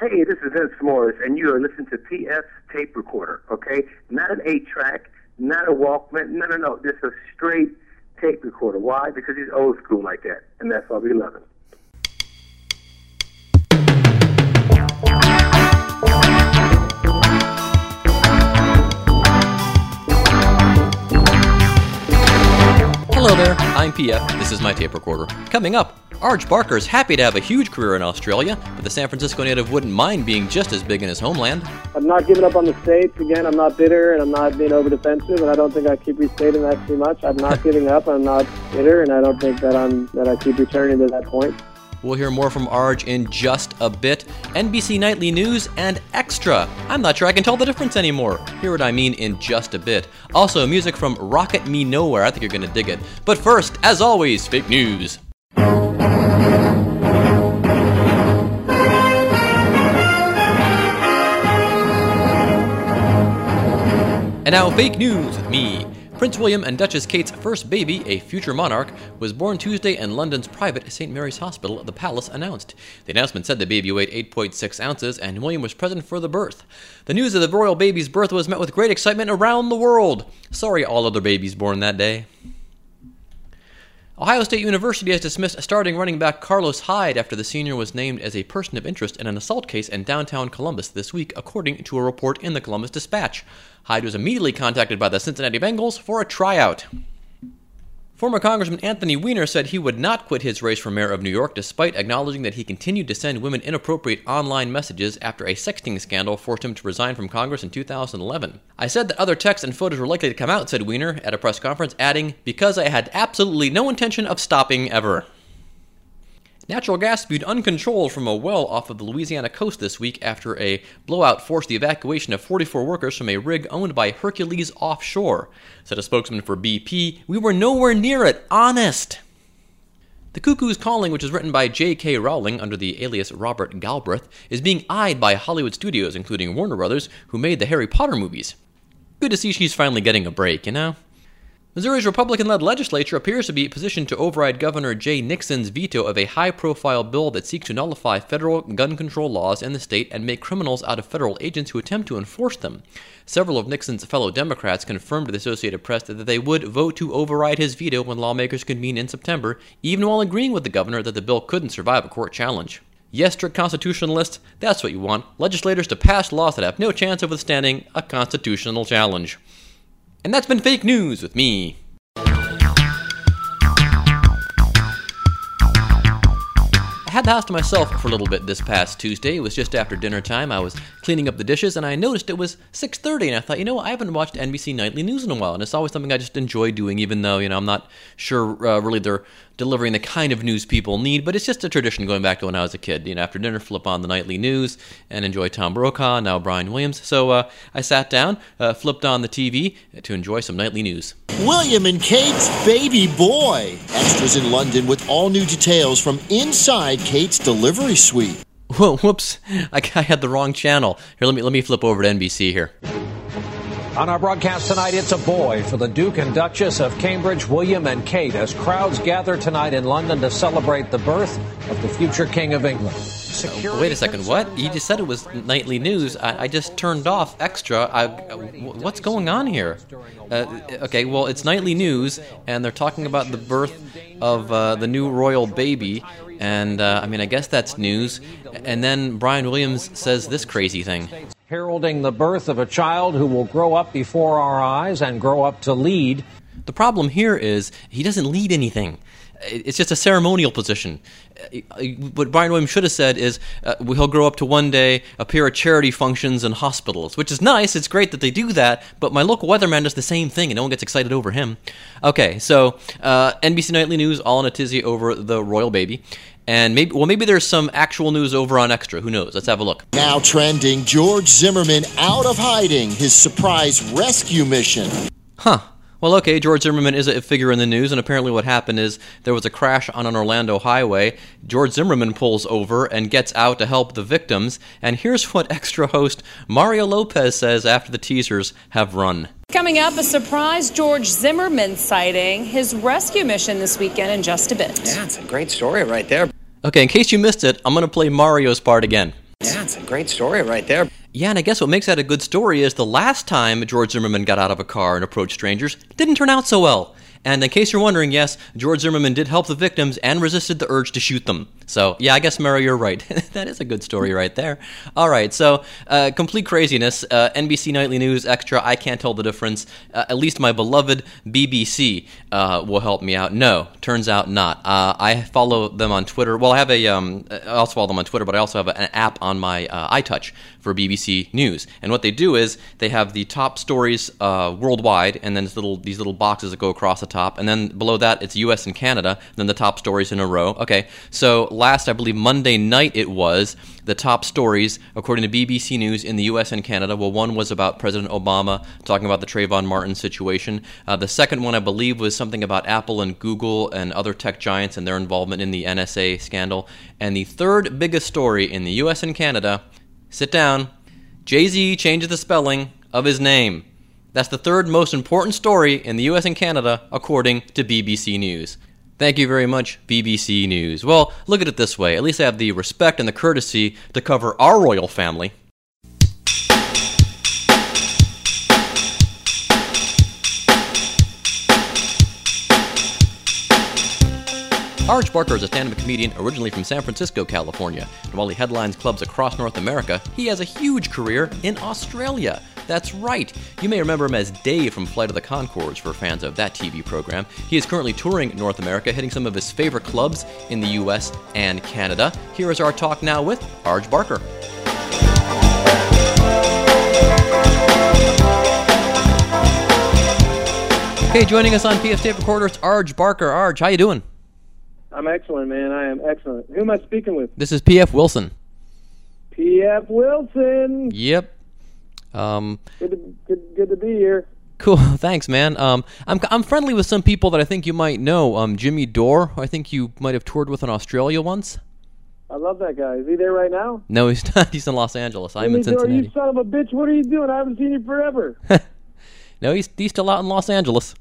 Hey, this is Vince Morris, and you are listening to PF tape recorder, okay? Not an 8 track, not a Walkman, no, no, no. Just a straight tape recorder. Why? Because he's old school like that, and that's why we love him. This is my tape recorder. Coming up, Arj Barker is happy to have a huge career in Australia, but the San Francisco native wouldn't mind being just as big in his homeland. I'm not giving up on the States. Again, I'm not bitter and I'm not being over defensive, and I don't think I keep restating that too much. I'm not giving up. I'm not bitter, and I don't think that I'm that I keep returning to that point. We'll hear more from Arj in just a bit. NBC Nightly News and Extra. I'm not sure I can tell the difference anymore. Hear what I mean in just a bit. Also, music from Rocket Me Nowhere. I think you're going to dig it. But first, as always, fake news. And now, fake news with me. Prince William and Duchess Kate's first baby, a future monarch, was born Tuesday in London's private St. Mary's Hospital, the palace announced. The announcement said the baby weighed 8.6 ounces and William was present for the birth. The news of the royal baby's birth was met with great excitement around the world. Sorry, all other babies born that day. Ohio State University has dismissed starting running back Carlos Hyde after the senior was named as a person of interest in an assault case in downtown Columbus this week, according to a report in the Columbus Dispatch. Hyde was immediately contacted by the Cincinnati Bengals for a tryout. Former Congressman Anthony Weiner said he would not quit his race for mayor of New York despite acknowledging that he continued to send women inappropriate online messages after a sexting scandal forced him to resign from Congress in 2011. I said that other texts and photos were likely to come out, said Weiner at a press conference, adding, because I had absolutely no intention of stopping ever. Natural gas spewed uncontrolled from a well off of the Louisiana coast this week after a blowout forced the evacuation of 44 workers from a rig owned by Hercules Offshore. Said a spokesman for BP, We were nowhere near it, honest. The Cuckoo's Calling, which is written by J.K. Rowling under the alias Robert Galbraith, is being eyed by Hollywood studios, including Warner Brothers, who made the Harry Potter movies. Good to see she's finally getting a break, you know? Missouri's Republican led legislature appears to be positioned to override Governor Jay Nixon's veto of a high profile bill that seeks to nullify federal gun control laws in the state and make criminals out of federal agents who attempt to enforce them. Several of Nixon's fellow Democrats confirmed to the Associated Press that they would vote to override his veto when lawmakers convene in September, even while agreeing with the governor that the bill couldn't survive a court challenge. Yes, strict constitutionalists, that's what you want legislators to pass laws that have no chance of withstanding a constitutional challenge. And that's been fake news with me. I had the house to myself for a little bit this past Tuesday. It was just after dinner time. I was cleaning up the dishes and I noticed it was 6:30 and I thought, you know, I haven't watched NBC Nightly News in a while and it's always something I just enjoy doing even though, you know, I'm not sure uh, really they're delivering the kind of news people need, but it's just a tradition going back to when I was a kid. You know, after dinner, flip on the nightly news and enjoy Tom Brokaw, now Brian Williams. So uh, I sat down, uh, flipped on the TV to enjoy some nightly news. William and Kate's baby boy. Extras in London with all new details from inside Kate's delivery suite. Whoa, whoops! I, I had the wrong channel. Here, let me let me flip over to NBC here. On our broadcast tonight, it's a boy for the Duke and Duchess of Cambridge, William and Kate, as crowds gather tonight in London to celebrate the birth of the future King of England. Security Wait a second, what? You just said it was nightly news. I, I just turned off extra. I, what's going on here? Uh, okay, well, it's nightly news, and they're talking about the birth of uh, the new royal baby, and uh, I mean, I guess that's news. And then Brian Williams says this crazy thing heralding the birth of a child who will grow up before our eyes and grow up to lead. The problem here is he doesn't lead anything. It's just a ceremonial position. What Brian Williams should have said is uh, he'll grow up to one day appear at charity functions and hospitals, which is nice. It's great that they do that, but my local weatherman does the same thing and no one gets excited over him. Okay, so uh, NBC Nightly News all in a tizzy over the royal baby. And maybe, well, maybe there's some actual news over on Extra. Who knows? Let's have a look. Now trending George Zimmerman out of hiding, his surprise rescue mission. Huh. Well, okay, George Zimmerman is a figure in the news, and apparently what happened is there was a crash on an Orlando highway. George Zimmerman pulls over and gets out to help the victims, and here's what extra host Mario Lopez says after the teasers have run. Coming up, a surprise George Zimmerman sighting, his rescue mission this weekend in just a bit. Yeah, it's a great story right there. Okay, in case you missed it, I'm going to play Mario's part again. Yeah, it's a great story right there. Yeah, and I guess what makes that a good story is the last time George Zimmerman got out of a car and approached strangers didn't turn out so well. And in case you're wondering, yes, George Zimmerman did help the victims and resisted the urge to shoot them. So, yeah, I guess, Murray, you're right. that is a good story right there. All right, so uh, complete craziness. Uh, NBC Nightly News Extra, I can't tell the difference. Uh, at least my beloved BBC uh, will help me out. No, turns out not. Uh, I follow them on Twitter. Well, I have a, um, I also follow them on Twitter, but I also have an app on my uh, iTouch for BBC News. And what they do is they have the top stories worldwide, and then little, these little boxes that go across the top, and then below that it's U.S. and Canada, then the top stories in a row. Okay, so last, I believe, Monday night it was, the top stories, according to BBC News in the US and Canada. Well, one was about President Obama talking about the Trayvon Martin situation. Uh, the second one, I believe, was something about Apple and Google and other tech giants and their involvement in the NSA scandal. And the third biggest story in the US and Canada sit down Jay Z changes the spelling of his name. That's the third most important story in the US and Canada, according to BBC News. Thank you very much, BBC News. Well, look at it this way at least I have the respect and the courtesy to cover our royal family. Arj Barker is a stand up comedian originally from San Francisco, California. And while he headlines clubs across North America, he has a huge career in Australia. That's right. You may remember him as Dave from Flight of the Conchords for fans of that TV program. He is currently touring North America, hitting some of his favorite clubs in the US and Canada. Here is our talk now with Arj Barker. Okay, joining us on PF Tape Recorder, it's Arj Barker. Arj, how you doing? I'm excellent, man. I am excellent. Who am I speaking with? This is PF Wilson. PF Wilson. Yep. Um, good, to, good, good to be here. Cool, thanks, man. Um, I'm I'm friendly with some people that I think you might know. Um, Jimmy Dore, I think you might have toured with in Australia once. I love that guy. Is he there right now? No, he's not. He's in Los Angeles. I'm Jimmy in Cincinnati. Dore, you son of a bitch! What are you doing? I haven't seen you forever. no, he's he's still out in Los Angeles.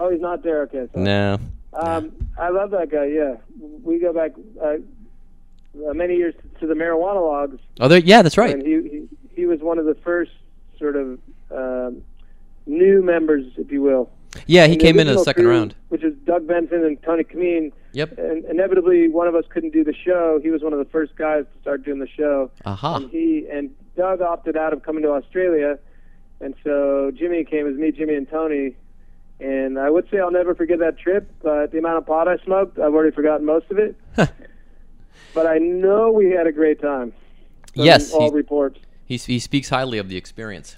Oh, he's not there. Okay. Sorry. No. Um, I love that guy. Yeah, we go back uh, many years to the Marijuana-Logues. Oh, there, yeah, that's right. And he, he he was one of the first sort of um, new members, if you will. Yeah, he came in in the second crew, round. which is Doug Benson and Tony Camin. Yep. And inevitably, one of us couldn't do the show. He was one of the first guys to start doing the show. Aha. And he and Doug opted out of coming to Australia, and so Jimmy came as me, Jimmy, and Tony. And I would say I'll never forget that trip. But the amount of pot I smoked, I've already forgotten most of it. but I know we had a great time. Yes, all he- reports. He he speaks highly of the experience.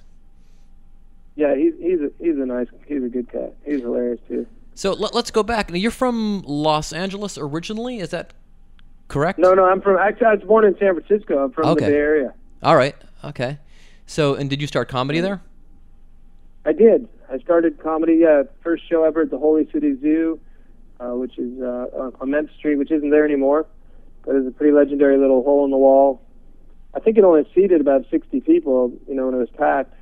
Yeah, he's he's a, he's a nice, he's a good guy. He's hilarious too. So let, us go back. Now, you're from Los Angeles originally, is that correct? No, no, I'm from. Actually, I was born in San Francisco. I'm from Okay. the Bay Area. All right. Okay. So, and did you start comedy there? I did. I started comedy. Uh, first show ever at the Holy City Zoo, uh, which is uh, on Clement Street, which isn't there anymore, but it's a pretty legendary little hole in the wall. I think it only seated about 60 people, you know, when it was packed.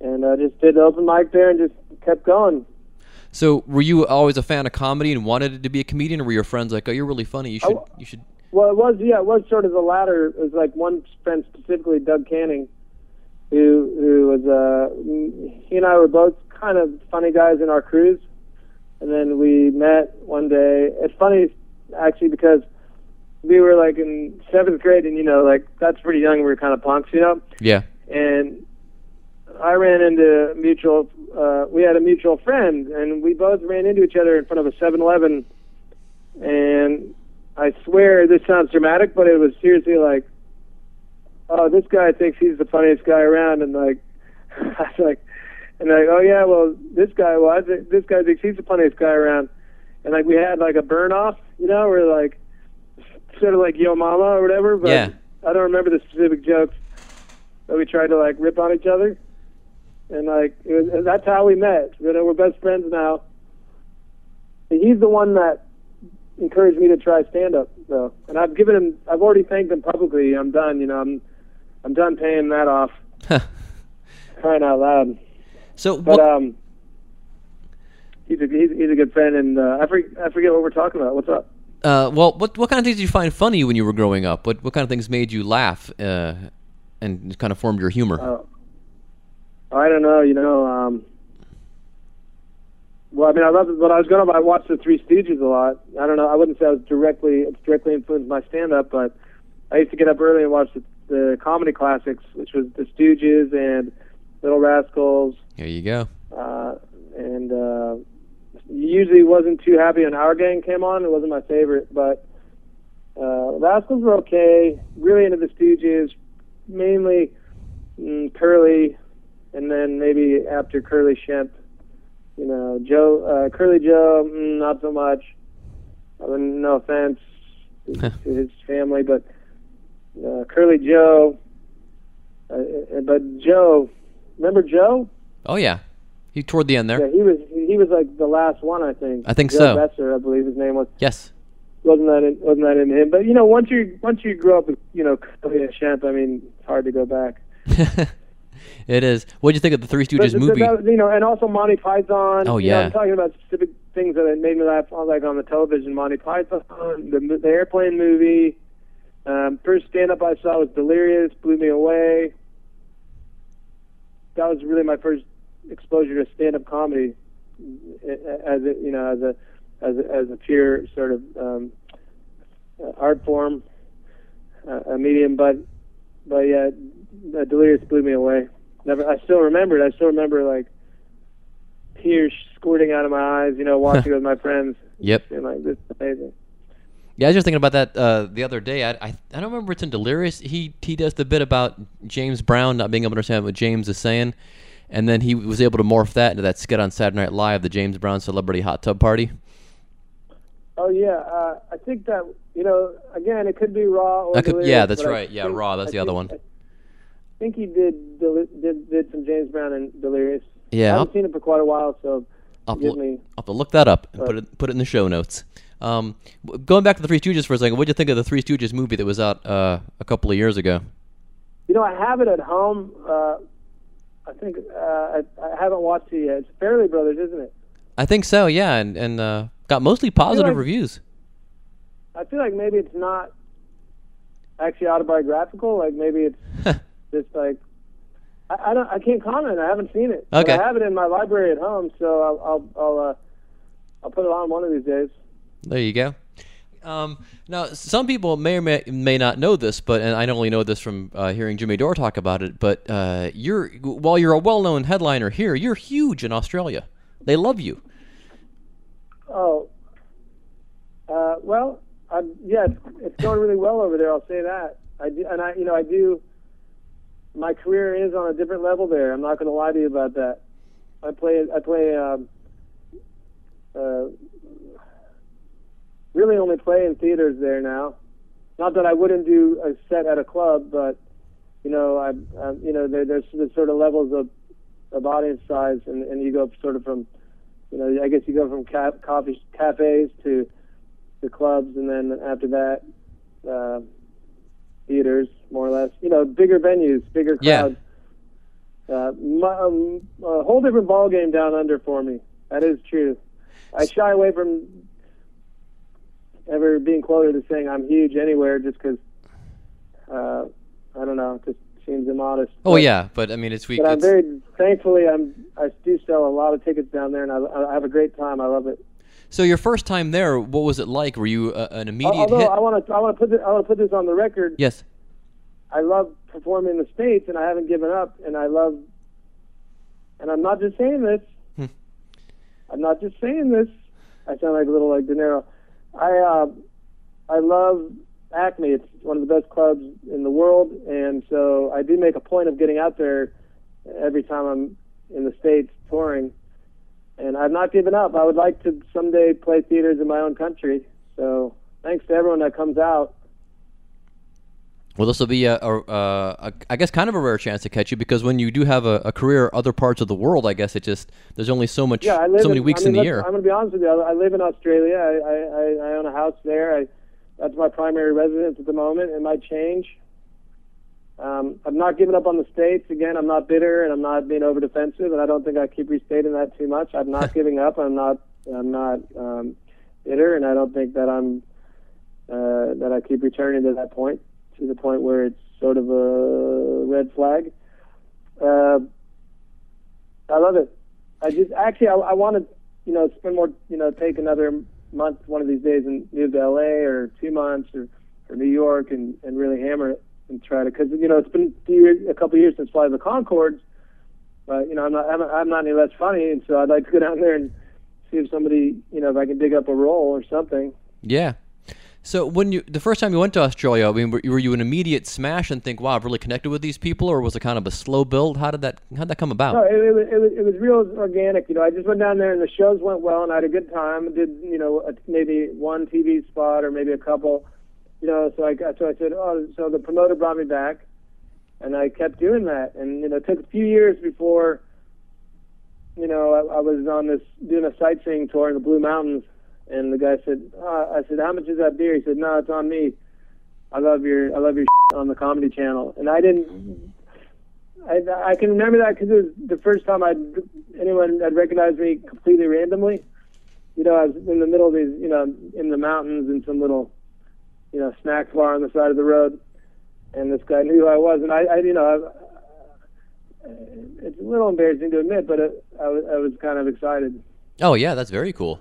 And I just did the open mic there and just kept going. So, were you always a fan of comedy and wanted to be a comedian, or were your friends like, "Oh, you're really funny. You should, you should." Well, it was yeah, it was sort of the latter. It was like one friend specifically, Doug Canning, who who was uh, he and I were both kind of funny guys in our crews, and then we met one day. It's funny actually because we were like in seventh grade, and you know, like that's pretty young. We were kind of punks, you know, Yeah. and I ran into mutual. Uh, we had a mutual friend, and we both ran into each other in front of a 7-Eleven. And I swear this sounds dramatic, but it was seriously like, "Oh, this guy thinks he's the funniest guy around," and like, I was like, and like, "Oh yeah, well, this guy, think this guy thinks he's the funniest guy around," and like we had like a burn off, you know, where like sort of like Yo Mama or whatever, but Yeah. I don't remember the specific jokes. But we tried to like rip on each other, and like it was, that's how we met. You know, we're best friends now. And he's the one that encouraged me to try stand up, though. And I've given him, I've already thanked him publicly. I'm done. You know, I'm, I'm done paying that off. Crying out loud. So, But what, um, he's a he's, he's a good friend, and uh, I forget I forget what we're talking about. What's up? Uh, well, what what kind of things did you find funny when you were growing up? What what kind of things made you laugh uh, and kind of formed your humor? Oh. I don't know. You know, um, well, I mean, I love it, but I was going to. I watched the Three Stooges a lot. I don't know. I wouldn't say I was directly it's directly influenced my stand up, but I used to get up early and watch the, the comedy classics, which was the Stooges and Little Rascals. There you go. Uh, and uh, usually wasn't too happy when Our Gang came on. It wasn't my favorite, but uh, Rascals were okay. Really into the Stooges, mainly mm, Curly, and then maybe after Curly Shemp. You know, Joe, uh, Curly Joe, mm, not so much. I mean, no offense to his family, but uh, Curly Joe. Uh, uh, but Joe, remember Joe? Oh yeah, he toward the end there. Yeah, he was he was like the last one, I think. I think Joe so. Besser, I believe his name was. Yes. Wasn't that in, wasn't that in him? But you know, once you once you grow up with you know and Shemp, I mean, it's hard to go back. it is. What did you think of the Three Stooges But- movie? that- you know, and also Monty Python. Oh, You know, yeah. I'm talking about specific things that made me laugh, like on the television. Monty Python, the, the airplane movie. Um, first stand up I saw was Delirious, blew me away. That was really my first exposure to stand up comedy, eh, as a you know as a as a, as a pure sort of um, uh, art form, uh, a medium. But but yeah, uh, Delirious blew me away. Never, I still remember it. I still remember like tears squirting out of my eyes. You know, watching with my friends. Yep. And like this is amazing. Yeah, I was just thinking about that uh, the other day. I, I I don't remember it's in Delirious. He he does the bit about James Brown not being able to understand what James is saying, and then he was able to morph that into that skit on Saturday Night Live, the James Brown Celebrity Hot Tub Party. Oh yeah, uh, I think that you know again it could be raw or That could- Delirious, yeah, that's but I right. Yeah, think- Raw, that's I the other one. I think he did deli- did did some James Brown and Delirious. Yeah, I I'll- haven't seen it for quite a while, so I'll me. I'll have to look that up and put it put it in the show notes. Um, going back to the Three Stooges for a second, what would you think of the Three Stooges movie that was out uh, a couple of years ago? You know, I have it at home. Uh, I think uh, I, I haven't watched it yet. It's Farrelly Brothers, isn't it? I think so. Yeah, and and uh, got mostly positive like- reviews. I feel like maybe it's not actually autobiographical. Like maybe it's just like I, I don't. I can't comment. I haven't seen it. But Okay. I have it in my library at home, so I'll I'll I'll, uh, I'll put it on one of these days. There you go. Um, now, some people may or may, may not know this, but and I only know this from uh, hearing Jimmy Dore talk about it. But uh, you're while you're a well-known headliner here, you're huge in Australia. They love you. Oh, uh, well, I, yeah, it's, it's going really well over there. I'll say that. I do, and I, you know, I do. My career is on a different level there. I'm not going to lie to you about that. I play, I play, um, uh, really only play in theaters there now. Not that I wouldn't do a set at a club, but you know, I, I you know, there, there's, there's sort of levels of of audience size, and, and you go sort of from you know, I guess you go from ca- coffee cafes to to clubs, and then after that, uh, theaters, more or less. You know, bigger venues, bigger Yeah. crowds. Uh, my, um, a whole different ball game down under for me. That is true. I shy away from ever being quoted as saying I'm huge anywhere, just because uh, I don't know, it just seems immodest. Oh But- yeah, but I mean, it's we. but I'm very thankfully I'm I do sell a lot of tickets down there, and I, I have a great time. I love it. so your first time there, what was it like? Were you uh, an immediate Although hit? I want to I want to put this, I want to put this on the record. yes. I love performing in the states, and I haven't given up. And I love, and I'm not just saying this. Hmm. I'm not just saying this. I sound like a little like De Niro. I uh, I love Acme. It's one of the best clubs in the world, and so I do make a point of getting out there every time I'm in the states touring. And I've not given up. I would like to someday play theaters in my own country. So thanks to everyone that comes out. Well, this will be a, a, a, I guess, kind of a rare chance to catch you because when you do have a, a career other parts of the world, I guess it just there's only so much, Yeah, so many in, weeks I mean, in the year. I'm going to be honest with you. I, I live in Australia. I, I, I, I own a house there. I, that's my primary residence at the moment. It might change. Um, I've not given up on the states. Again, I'm not bitter and I'm not being over defensive, and I don't think I keep restating that too much. I'm not giving up. I'm not. I'm not um, bitter, and I don't think that I'm uh, that I keep returning to that point, to the point where it's sort of a red flag. Uh, I love it. I just actually I, I want to you know spend more you know take another month one of these days and move to LA or two months or, or New York and, and really hammer it and try to because you know it's been a, couple of years since of the Conchords, but you know I'm not I'm, I'm not any less funny and so I'd like to go down there and see if somebody you know if I can dig up a role or something. Yeah. So when you the first time you went to Australia, I mean, were, were you an immediate smash and think, "Wow, I've really connected with these people," or was it kind of a slow build? How did that how did that come about? No, it, it, was, it was it was real organic. You know, I just went down there and the shows went well, and I had a good time. Did you know a, maybe one TV spot or maybe a couple. You know, so I got so I said, oh, so the promoter brought me back, and I kept doing that, and you know, it took a few years before. You know, I, I was on this doing a sightseeing tour in the Blue Mountains and the guy said, oh, I said, how much is that beer? He said, no, it's on me. I love your, I love your on the Comedy Channel. And I didn't, I, I can remember that because it was the first time I'd, anyone had recognized me completely randomly. You know, I was in the middle of these, you know, in the mountains in some little, you know, snack bar on the side of the road. And this guy knew who I was. And I, I you know, I, it's a little embarrassing to admit, but it, I, was, I was kind of excited. Oh, yeah, that's very cool.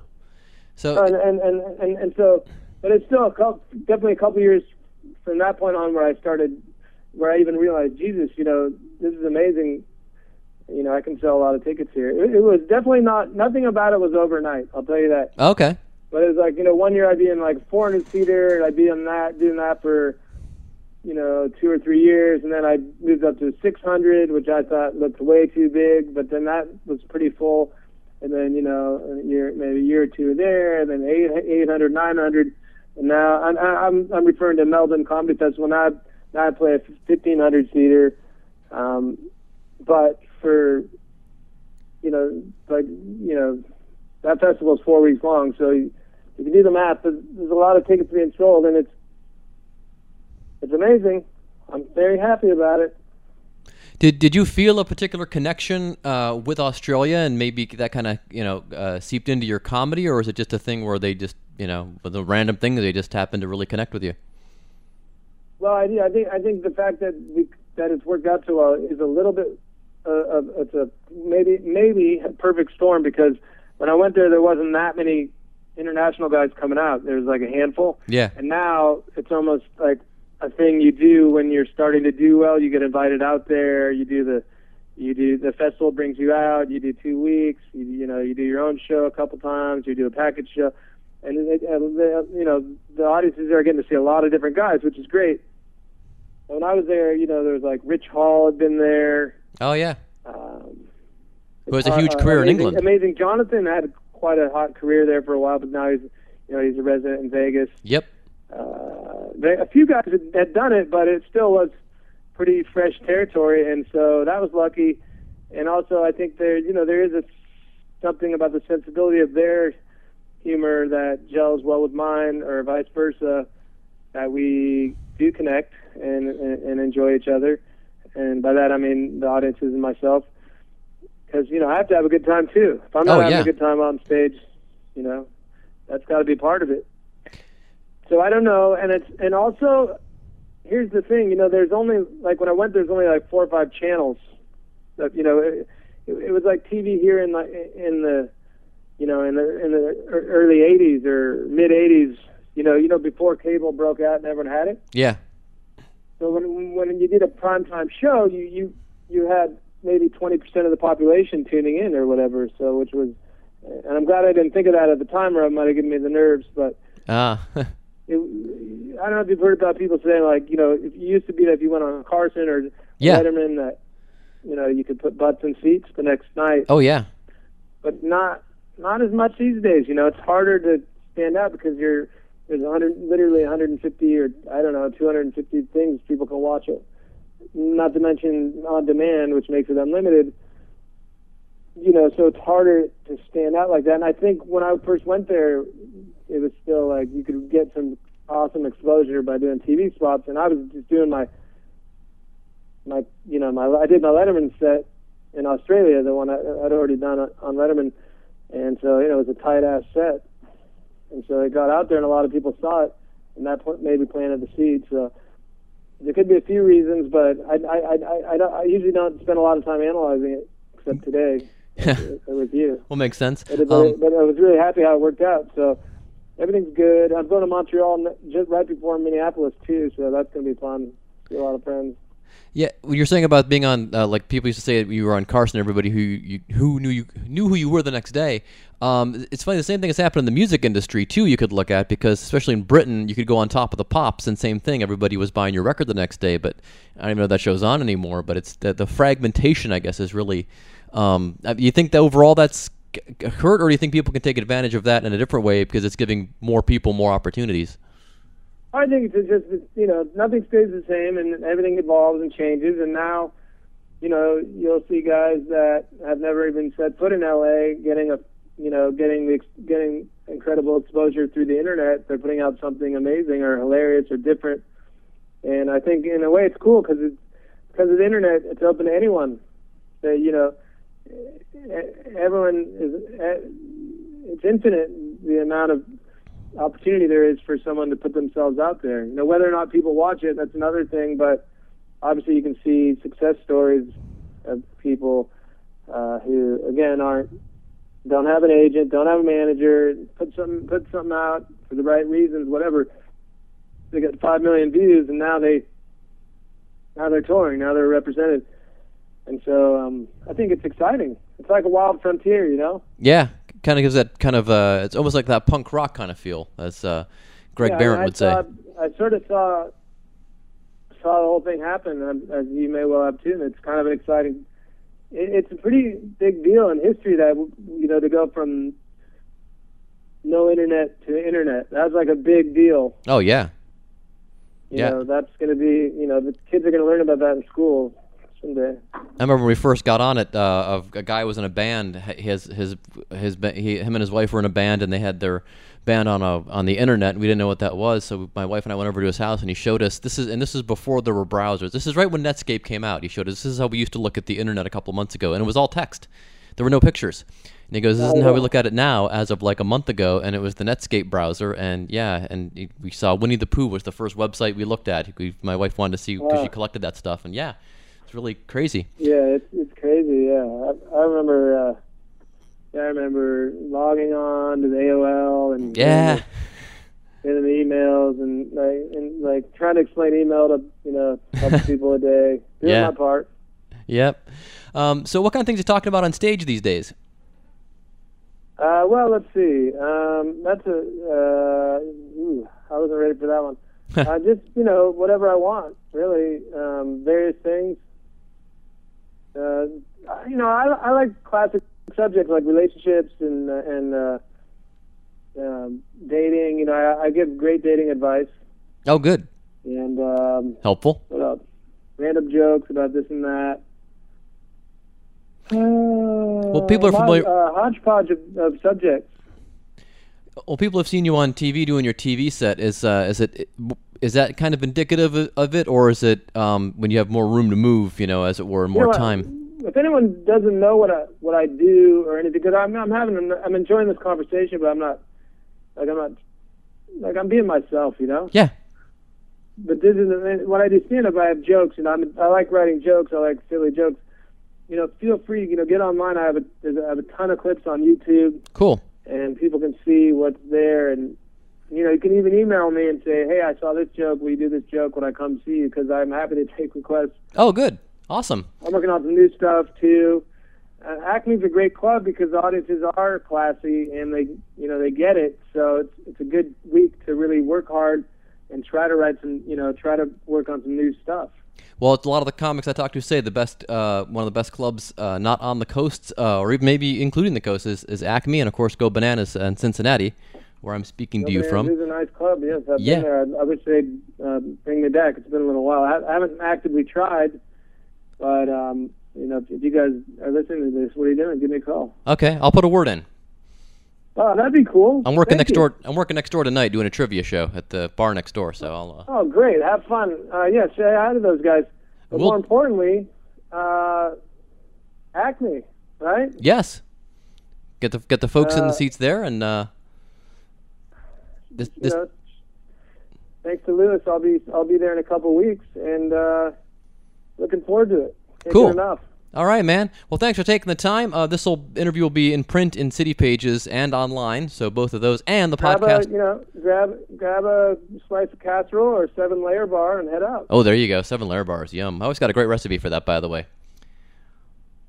So uh, and and, and, and, and so, but it's still a couple, definitely a couple years from that point on where I started, where I even realized, Jesus, you know, this is amazing. You know, I can sell a lot of tickets here. It, it was definitely not. Nothing about it was overnight. I'll tell you that. Okay. But it was like you know, one year I'd be in like 400 seater, and I'd be on that, doing that for you know, two or three years, and then I moved up to 600, which I thought looked way too big, but then that was pretty full and then you know a year maybe a year or two there, and then eight, 800, 900, and now I'm I'm referring to Melbourne Comedy Festival. Now I, now I play a 1500 seater, um, but for you know, but you know, that festival is four weeks long, so you, you do the math, there's, there's a lot of tickets being sold, and it's it's amazing. I'm very happy about it. Did Did you feel a particular connection uh, with Australia, and maybe that kind of you know uh, seeped into your comedy, or is it just a thing where they just you know with a random thing they just happened to really connect with you? Well, I, I think I think the fact that we, that it's worked out so well is a little bit uh, it's a maybe maybe a perfect storm because when I went there there wasn't that many international guys coming out. There was like a handful. Yeah. And now it's almost like a thing you do when you're starting to do well. You get invited out there. You do the you do the festival brings you out. You do two weeks. You, you know you do your own show a couple times. You do a package show, and it, the, you know the audiences are getting to see a lot of different guys, which is great. When I was there, you know there was like Rich Hall had been there. Oh yeah. Um, Who has a huge uh, career amazing, in England. Amazing. Jonathan had quite a hot career there for a while, but now he's you know he's a resident in Vegas. Yep. Uh, they, a few guys had, had done it, but it still was pretty fresh territory, and so that was lucky. And also, I think there, you know, there is a something about the sensibility of their humor that gels well with mine, or vice versa, that we do connect and and, and enjoy each other. And by that, I mean the audiences and myself, because you know I have to have a good time too. If I'm not Oh, having yeah. a good time on stage, you know, that's got to be part of it. So I don't know, and it's and also here's the thing, you know, there's only like when I went, there's only like four or five channels. That you know, it, it, it was like TV here in the in the you know in the in the early '80s or mid '80s. You know, you know before cable broke out and everyone had it. Yeah. So when when you did a primetime show, you you you had maybe 20% of the population tuning in or whatever. So which was, and I'm glad I didn't think of that at the time, or it might have given me the nerves. But Ah. it, I don't know if you've heard about people saying like, you know, if it used to be that if you went on Carson or Yeah. Letterman, that you know you could put butts in seats the next night, oh yeah. but not not as much these days. You know, it's harder to stand out because you're there's 100, literally 150 or I don't know 250 things people can watch it. Not to mention on demand, which makes it unlimited. You know, so it's harder to stand out like that. And I think when I first went there, it was still like you could get some awesome exposure by doing TV spots, and I was just doing my my you know my I did my Letterman set in Australia, the one I, I'd already done on Letterman, and so you know it was a tight ass set, and so it got out there, and a lot of people saw it, and that maybe planted the seed. So there could be a few reasons, but I I I I, I, don't, I usually don't spend a lot of time analyzing it, except today uh, with you. Well, makes sense. But, it, Um, but I was really happy how it worked out. So everything's good. I'm going to Montreal just right before Minneapolis too, so that's going to be fun. See a lot of friends. Yeah, what you're saying about being on, uh, like people used to say that you were on Carson. Everybody who you, who knew you knew who you were the next day. Um, it's funny. The same thing has happened in the music industry too. You could look at because especially in Britain, you could go on top of the pops and same thing. Everybody was buying your record the next day, but I don't even know if that show's on anymore. But it's the, the fragmentation, I guess, is really. Um, uh, you think that overall that's hurt, or do you think people can take advantage of that in a different way because it's giving more people more opportunities? I think it's just you know nothing stays the same and everything evolves and changes. And now, you know, you'll see guys that have never even set foot in LA getting a you know getting the getting incredible exposure through the internet. They're putting out something amazing or hilarious or different. And I think in a way it's cool because it's because of the internet. It's open to anyone. That you know, everyone is. It's infinite the amount of opportunity there is for someone to put themselves out there. You know, whether or not people watch it, that's another thing. But obviously, you can see success stories of people uh, who, again, aren't don't have an agent, don't have a manager, put something put something out for the right reasons, whatever. They got five million views, and now they now they're touring, now they're represented, and so um, I think it's exciting. It's like a wild frontier, you know. Yeah, kind of gives that kind of uh, it's almost like that punk rock kind of feel, as uh, Greg Yeah, Barrett I, would say. Saw, I sort of saw saw the whole thing happen, um, as you may well have too. And it's kind of an exciting. It, it's a pretty big deal in history that you know to go from no internet to internet. That's like a big deal. Oh yeah, You Yeah. know, that's going to be. You know, the kids are going to learn about that in school someday. I remember when we first got on it. Uh, of a guy was in a band. His his his he, him and his wife were in a band, and they had their band on a on the internet. and We didn't know what that was, so my wife and I went over to his house, and he showed us. This is and this is before there were browsers. This is right when Netscape came out. He showed us this is how we used to look at the internet a couple months ago, and it was all text. There were no pictures. And he goes, "This isn't how we look at it now, as of like a month ago." And it was the Netscape browser, and yeah, and we saw Winnie the Pooh was the first website we looked at. We, my wife wanted to see because she collected that stuff, and yeah, really crazy. Yeah, it's it's crazy. Yeah, I, I remember. Uh, yeah, I remember logging on to the AOL and Yeah. getting the emails and like and like trying to explain email to you know a couple people a day. Doing Yeah. my part. Yep. Um, so, what kind of things are you talking about on stage these days? Uh, well, let's see. Um, that's a. Uh, ooh, I wasn't ready for that one. uh, just you know, whatever I want, really. Um, various things. Uh, you know, I, I like classic subjects like relationships and uh, and uh, um, dating. You know, I, I give great dating advice Oh, good. and um, Helpful. what else? Random jokes about this and that. Uh, people are familiar- Uh, hodgepodge of, of subjects. Well, people have seen you on TV doing your TV set. Is uh, is it is that kind of indicative of- it, or is it um, when you have more room to move, you know, as it were, more You know what? time? If anyone doesn't know what I what I do or anything, because I'm I'm having an, I'm enjoying this conversation, but I'm not like I'm not like I'm being myself, you know. Yeah. But this is when I do stand up, I have jokes, and I'm I like writing jokes. I like silly jokes. You know, feel free. You know, get online. I have a I have a ton of clips on YouTube, Cool. and people can see what's there. And know, you can even email me and say, "Hey, I saw this joke. Will you do this joke when I come see you?" Because I'm happy to take requests. Oh, good. Awesome. I'm working on some new stuff too. Uh, Acme's a great club because the audiences are classy and they, you know, they get it. So it's it's a good week to really work hard and try to write some, you know, try to work on some new stuff. Well, a lot of the comics I talk to say the best, uh, one of the best clubs, uh, not on the coast, uh, or even maybe including the coast, is, is Acme, and of course Go Bananas in Cincinnati, where I'm speaking to you It from. is a nice club. Yes, I've Yeah. been there. I, I wish they'd uh, bring me back. It's been a little while. I, I haven't actively tried, but um, you know, if, if you guys are listening to this, what are you doing? Give me a call. Okay, I'll put a word in. Oh, that'd be cool. I'm working Thank next you. door. I'm working next door tonight doing a trivia show at the bar next door. So I'll. Uh, Oh, great! Have fun. Uh, yeah, say hi to those guys. But We'll- more importantly, uh, Acme, right? yes. Get the get the folks in the Uh, seats there, and uh, this, You know, thanks to Lewis, I'll be I'll be there in a couple weeks, and uh, looking forward to it. Can't Cool. enough. All right, man. Well, thanks for taking the time. Uh, this will interview will be in print in City Pages and online, so both of those and the Grab podcast. a you know grab grab a slice of casserole or seven layer bar and head out. Oh, there you go. Seven layer bars. Yum. I always got a great recipe for that, by the way.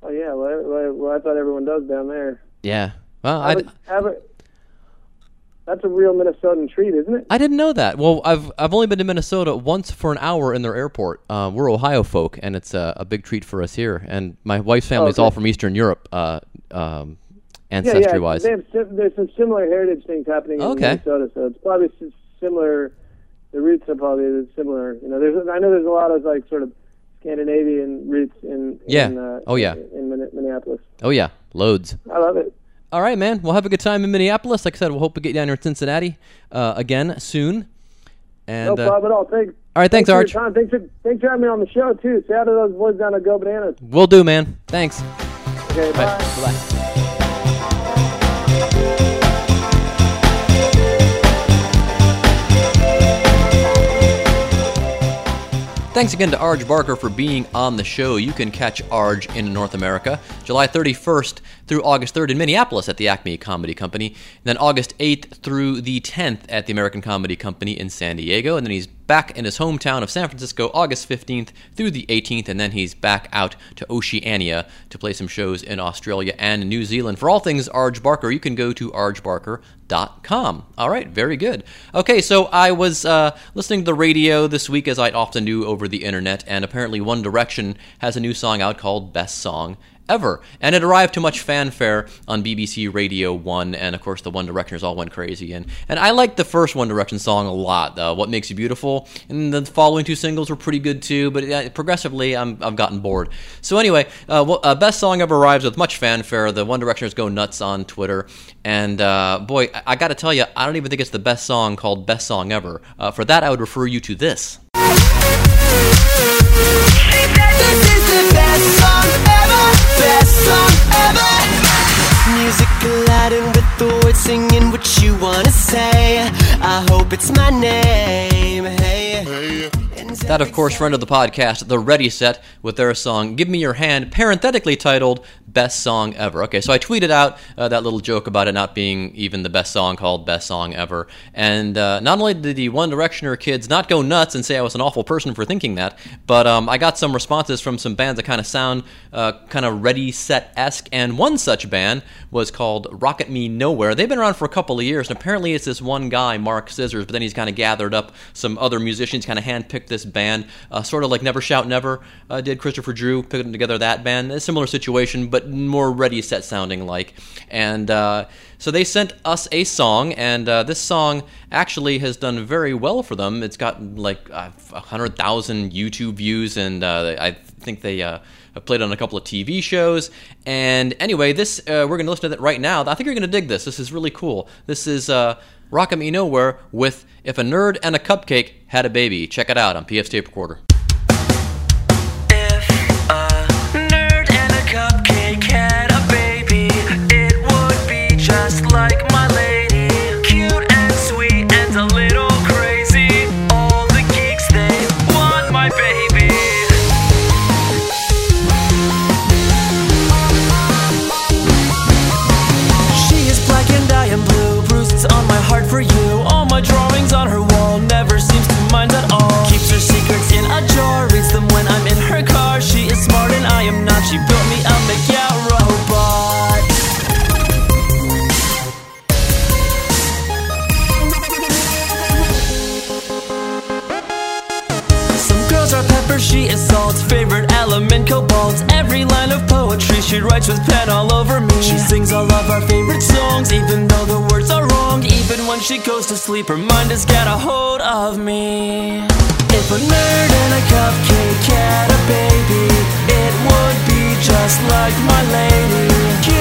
Oh yeah, well, well, well I thought everyone does down there. Yeah. Well, I, a, have a, that's a real Minnesotan treat, isn't it? I didn't know that. Well, I've I've only been to Minnesota once for an hour in their airport. Uh, we're Ohio folk, and it's a, a big treat for us here. And my wife's family is Oh, all from Eastern Europe, uh, um, Yeah, ancestry yeah. wise. They have sim- there's some similar heritage things happening in Okay. Minnesota, so it's probably similar. The roots are probably similar. You know, there's I know there's a lot of like sort of Scandinavian roots in Yeah. Uh, Oh, yeah. in, Min- Minneapolis. Oh yeah, loads. I love it. All right, man. We'll have a good time in Minneapolis. Like I said, we'll hope to get down here in Cincinnati uh, again soon. And No uh, problem at all. Thanks. all right, thanks, for your Arj. time. Thanks for thanks for having me on the show too. Say hi to those boys down at Go Bananas. We'll do, man. Thanks. Okay, bye. Bye. Thanks again to Arj Barker for being on the show. You can catch Arj in North America July 31st through August 3rd in Minneapolis at the Acme Comedy Company, and then August 8th through the 10th at the American Comedy Company in San Diego, and then he's back in his hometown of San Francisco August 15th through the 18th, and then he's back out to Oceania to play some shows in Australia and New Zealand. For all things Arj Barker, you can go to arjbarker.com. All right, very good. Okay, so I was uh, listening to the radio this week, as I often do over the internet, and apparently One Direction has a new song out called Best Song Ever. And it arrived to much fanfare on BBC Radio 1, and of course the One Directioners all went crazy. And, and I liked the first One Direction song a lot, uh, What Makes You Beautiful, and the following two singles were pretty good too, but uh, progressively I'm, I've gotten bored. So anyway, uh, well, uh, Best Song Ever arrives with much fanfare. The One Directioners go nuts on Twitter, and uh, boy, I, I gotta tell you, I don't even think it's the best song called Best Song Ever. Uh, for that, I would refer you to this. This song ever. Music colliding with the words singing what you wanna say. I hope it's my name. Hey. That, of course, friend of the podcast, The Ready Set, with their song Give Me Your Hand, parenthetically titled Best Song Ever. Okay, so I tweeted out uh, that little joke about it not being even the best song called Best Song Ever. And uh, not only did the One Directioner kids not go nuts and say I was an awful person for thinking that, but um, I got some responses from some bands that kind of sound uh, kind of Ready Set esque. And one such band was called Rocket Me Nowhere. They've been around for a couple of years, and apparently it's this one guy, Mark Scissors, but then he's kind of gathered up some other musicians, kind of handpicked this band, uh, sort of like Never Shout Never uh, did. Christopher Drew putting together that band. A similar situation, but more Ready Set sounding like. And uh, so they sent us a song, and uh, this song actually has done very well for them. It's got like uh, 100,000 YouTube views, and uh, I think they. I've played on a couple of TV shows. And anyway, this uh, we're going to listen to it right now. I think you're going to dig this. This is really cool. This is uh, Rocket Me Nowhere with If a Nerd and a Cupcake Had a Baby. Check it out on PF's Tape Recorder. She writes with pen all over me. She sings all of our favorite songs, even though the words are wrong. Even when she goes to sleep, her mind has got a hold of me. If a nerd and a cupcake had a baby, it would be just like my lady.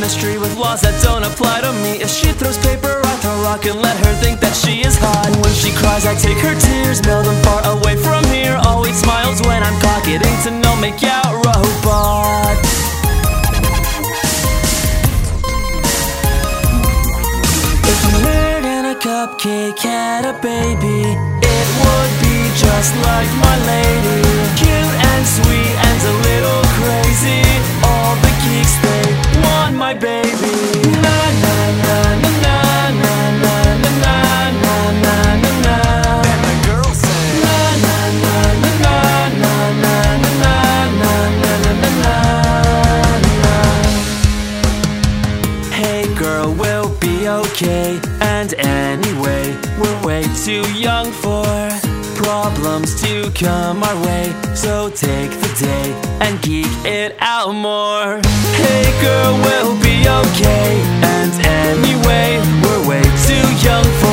Chemistry with laws that don't apply to me. If she throws paper, I throw rock and let her think that she is hot. When she cries, I take her tears, mail them far away from here. Always smiles when I'm pocketing to no make out robot. If a nerd and a cupcake had a baby, it would be just like my lady. Come our way. So take the day and geek it out more. Hey girl, we'll be okay. And anyway, we're way too young for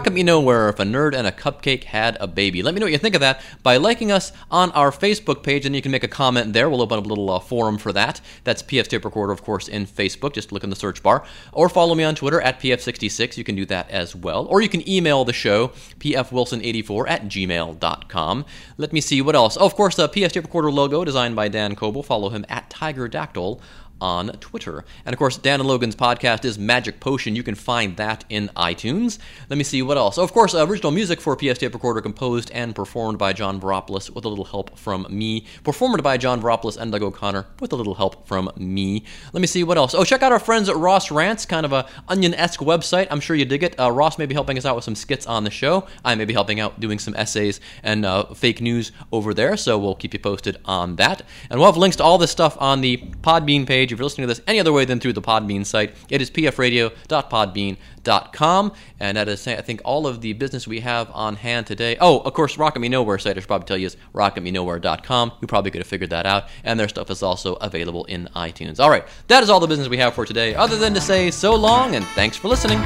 Rocket Me Nowhere if a nerd and a cupcake had a baby. Let me know what you think of that by liking us on our Facebook page, and you can make a comment there. We'll open up a little uh, forum for that. That's PF Tape Recorder, of course, in Facebook. Just look in the search bar. Or follow me on Twitter at PF66. You can do that as well. Or you can email the show, pfwilson84 at gmail.com. Let me see what else. Oh, of course, the PF Tape Recorder logo designed by Dan Coble. Follow him at TigerDactyl on Twitter. And of course, Dan and Logan's podcast is Magic Potion. You can find that in iTunes. Let me see what else. Of course, uh, original music for PF Tape Recorder composed and performed by John Veropoulos with a little help from me. Performed by John Veropoulos and Doug O'Connor with a little help from me. Let me see what else. Oh, check out our friends at Ross Rants, kind of a onion-esque website. I'm sure you dig it. Uh, Ross may be helping us out with some skits on the show. I may be helping out doing some essays and uh, fake news over there, so we'll keep you posted on that. And we'll have links to all this stuff on the Podbean page. If you're listening to this any other way than through the Podbean site, it is pfradio.podbean.com. And that is, I think, all of the business we have on hand today. Oh, of course, Rocket Me Nowhere site, I should probably tell you, is rocketmenowhere.com. You probably could have figured that out. And their stuff is also available in iTunes. All right, that is all the business we have for today, other than to say so long and thanks for listening.